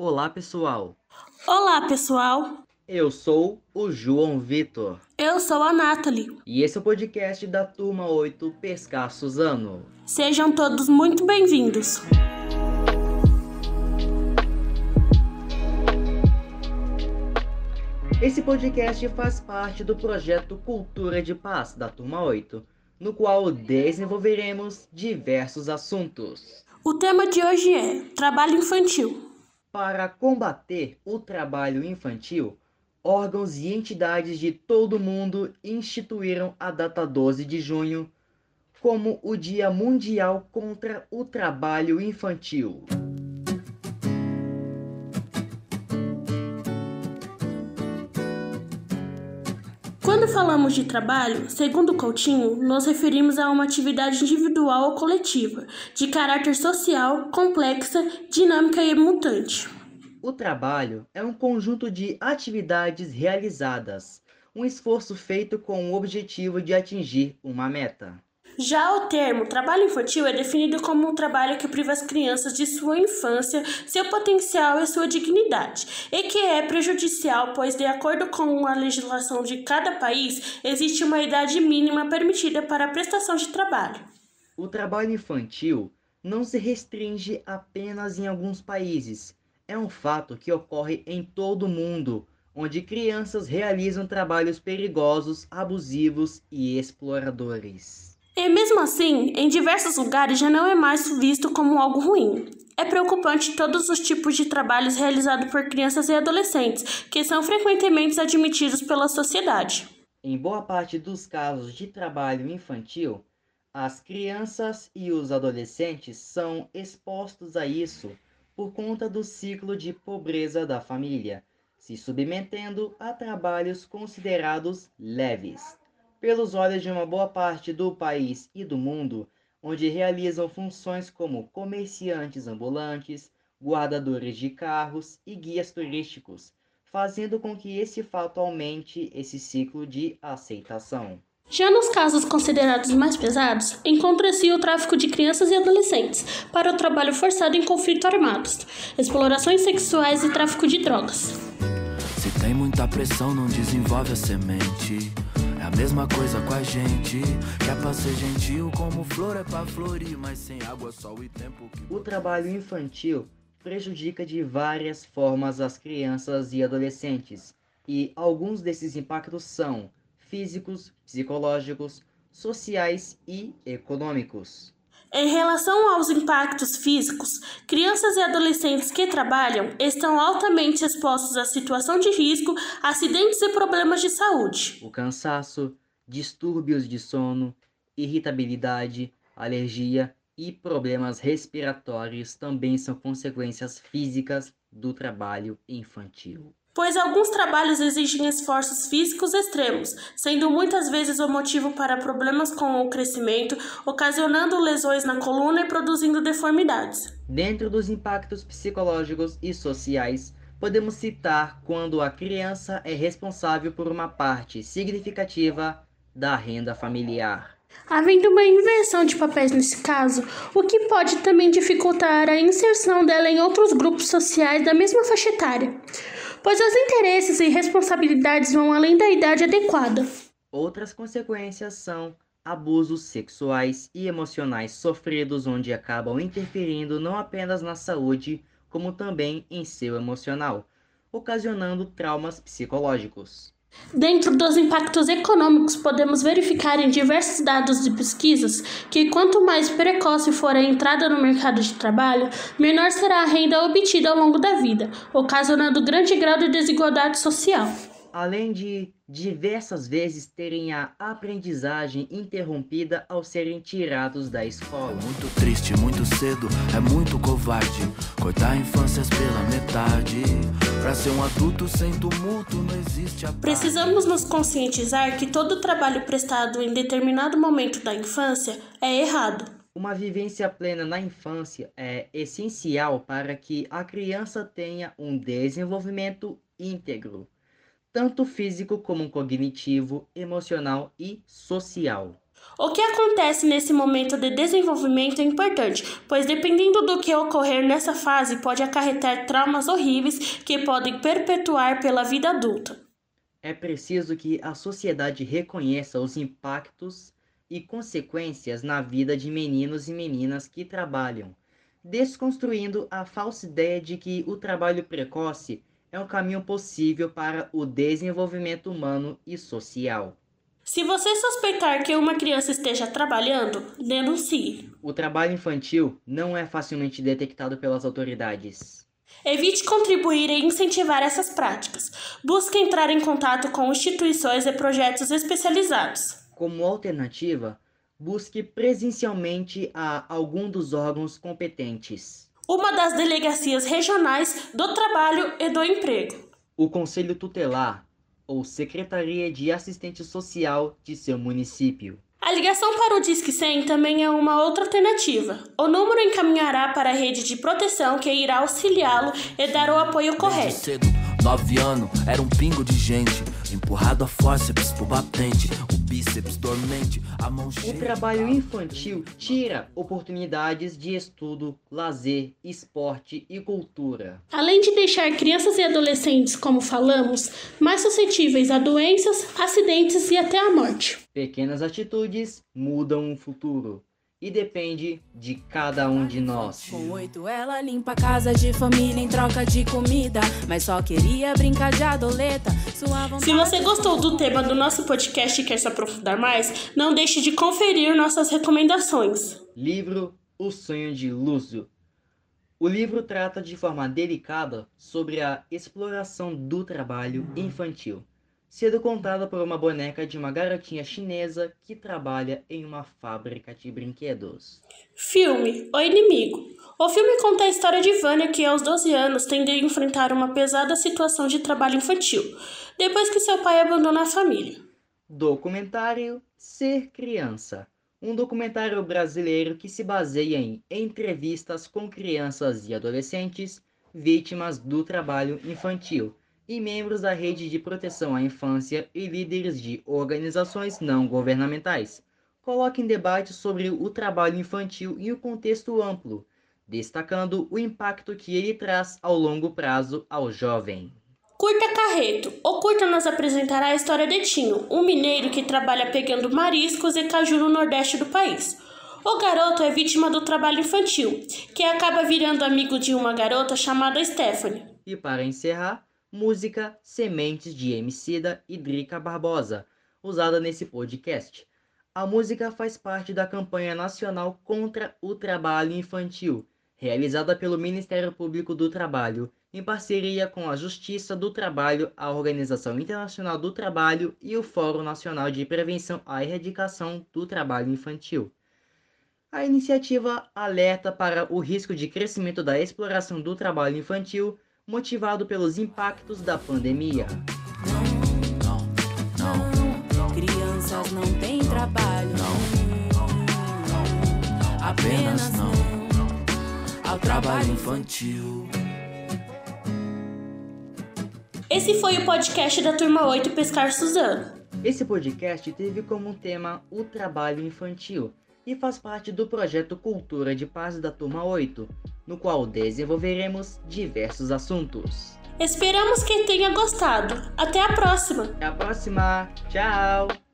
Olá, pessoal. Olá, pessoal. Eu sou o João Vitor. Eu sou a Nathalie. E esse é o podcast da turma 8 Pescar Suzano. Sejam todos muito bem-vindos. Esse podcast faz parte do projeto Cultura de Paz da turma 8, no qual desenvolveremos diversos assuntos. O tema de hoje é trabalho infantil. Para combater o trabalho infantil, órgãos e entidades de todo o mundo instituíram a data 12 de junho como o Dia Mundial contra o Trabalho Infantil. Quando falamos de trabalho, segundo Coutinho, nos referimos a uma atividade individual ou coletiva, de caráter social, complexa, dinâmica e mutante. O trabalho é um conjunto de atividades realizadas, um esforço feito com o objetivo de atingir uma meta. Já o termo trabalho infantil é definido como um trabalho que priva as crianças de sua infância, seu potencial e sua dignidade, e que é prejudicial, pois, de acordo com a legislação de cada país, existe uma idade mínima permitida para a prestação de trabalho. O trabalho infantil não se restringe apenas em alguns países. É um fato que ocorre em todo o mundo, onde crianças realizam trabalhos perigosos, abusivos e exploradores. E mesmo assim, em diversos lugares já não é mais visto como algo ruim. É preocupante todos os tipos de trabalhos realizados por crianças e adolescentes, que são frequentemente admitidos pela sociedade. Em boa parte dos casos de trabalho infantil, as crianças e os adolescentes são expostos a isso por conta do ciclo de pobreza da família, se submetendo a trabalhos considerados leves pelos olhos de uma boa parte do país e do mundo, onde realizam funções como comerciantes ambulantes, guardadores de carros e guias turísticos, fazendo com que esse fato aumente esse ciclo de aceitação. Já nos casos considerados mais pesados, encontra-se o tráfico de crianças e adolescentes para o trabalho forçado em conflitos armados, explorações sexuais e tráfico de drogas. Se tem muita pressão, não desenvolve a semente. A mesma coisa com a gente. Que é pra ser gentil, como flor é pra florir, mas sem água, sol e tempo. Que... O trabalho infantil prejudica de várias formas as crianças e adolescentes, e alguns desses impactos são físicos, psicológicos, sociais e econômicos. Em relação aos impactos físicos, crianças e adolescentes que trabalham estão altamente expostos à situação de risco, acidentes e problemas de saúde. O cansaço, distúrbios de sono, irritabilidade, alergia e problemas respiratórios também são consequências físicas do trabalho infantil pois alguns trabalhos exigem esforços físicos extremos, sendo muitas vezes o motivo para problemas com o crescimento, ocasionando lesões na coluna e produzindo deformidades. Dentro dos impactos psicológicos e sociais, podemos citar quando a criança é responsável por uma parte significativa da renda familiar. Havendo uma inversão de papéis nesse caso, o que pode também dificultar a inserção dela em outros grupos sociais da mesma faixa etária pois os interesses e responsabilidades vão além da idade adequada. Outras consequências são abusos sexuais e emocionais sofridos, onde acabam interferindo não apenas na saúde, como também em seu emocional, ocasionando traumas psicológicos. Dentro dos impactos econômicos, podemos verificar em diversos dados de pesquisas que quanto mais precoce for a entrada no mercado de trabalho, menor será a renda obtida ao longo da vida, ocasionando grande grau de desigualdade social. Além de diversas vezes terem a aprendizagem interrompida ao serem tirados da escola. Muito triste, muito cedo, é muito covarde. Cortar infâncias pela metade. Pra ser um adulto sem tumulto não existe a Precisamos nos conscientizar que todo trabalho prestado em determinado momento da infância é errado. Uma vivência plena na infância é essencial para que a criança tenha um desenvolvimento íntegro, tanto físico como cognitivo, emocional e social. O que acontece nesse momento de desenvolvimento é importante, pois dependendo do que ocorrer nessa fase, pode acarretar traumas horríveis que podem perpetuar pela vida adulta. É preciso que a sociedade reconheça os impactos e consequências na vida de meninos e meninas que trabalham, desconstruindo a falsa ideia de que o trabalho precoce é um caminho possível para o desenvolvimento humano e social. Se você suspeitar que uma criança esteja trabalhando, denuncie. O trabalho infantil não é facilmente detectado pelas autoridades. Evite contribuir e incentivar essas práticas. Busque entrar em contato com instituições e projetos especializados. Como alternativa, busque presencialmente a algum dos órgãos competentes. Uma das delegacias regionais do trabalho e do emprego. O Conselho Tutelar ou Secretaria de Assistente Social de seu município. A ligação para o Disque 100 também é uma outra alternativa. O número encaminhará para a rede de proteção que irá auxiliá-lo e dar o apoio correto. Cedo, nove anos, era um pingo de gente, empurrado a fórceps pro batente, o bíceps dormente, a mão cheia. O trabalho infantil tira oportunidades de estudo, lazer, esporte e cultura. Além de deixar crianças e adolescentes, como falamos, mais suscetíveis a doenças, acidentes e até a morte. Pequenas atitudes mudam o futuro e depende de cada um de nós. Com oito ela limpa a casa de família em troca de comida, mas só queria brincar de adoleta. Se você gostou do tema do nosso podcast e quer se aprofundar mais, não deixe de conferir nossas recomendações. Livro O Sonho de Lúcio. O livro trata de forma delicada sobre a exploração do trabalho infantil, sendo contada por uma boneca de uma garotinha chinesa que trabalha em uma fábrica de brinquedos. Filme O Inimigo. O filme conta a história de Vânia, que aos 12 anos tem de enfrentar uma pesada situação de trabalho infantil, depois que seu pai abandona a família. Documentário Ser Criança. Um documentário brasileiro que se baseia em entrevistas com crianças e adolescentes vítimas do trabalho infantil e membros da rede de proteção à infância e líderes de organizações não governamentais. Coloca em debate sobre o trabalho infantil em um contexto amplo, destacando o impacto que ele traz ao longo prazo ao jovem. Curta Carreto. O curta nos apresentará a história de Tinho, um mineiro que trabalha pegando mariscos e caju no nordeste do país. O garoto é vítima do trabalho infantil, que acaba virando amigo de uma garota chamada Stephanie. E para encerrar, música Sementes de Emicida e Drica Barbosa, usada nesse podcast. A música faz parte da campanha nacional contra o trabalho infantil, realizada pelo Ministério Público do Trabalho, em parceria com a Justiça do Trabalho, a Organização Internacional do Trabalho e o Fórum Nacional de Prevenção à Erradicação do Trabalho Infantil. A iniciativa alerta para o risco de crescimento da exploração do trabalho infantil, motivado pelos impactos da pandemia. Não, não, Crianças não têm trabalho. apenas não. Ao trabalho infantil. Esse foi o podcast da Turma 8 Pescar Suzano. Esse podcast teve como tema o trabalho infantil e faz parte do projeto Cultura de Paz da Turma 8, no qual desenvolveremos diversos assuntos. Esperamos que tenha gostado. Até a próxima! Até a próxima! Tchau!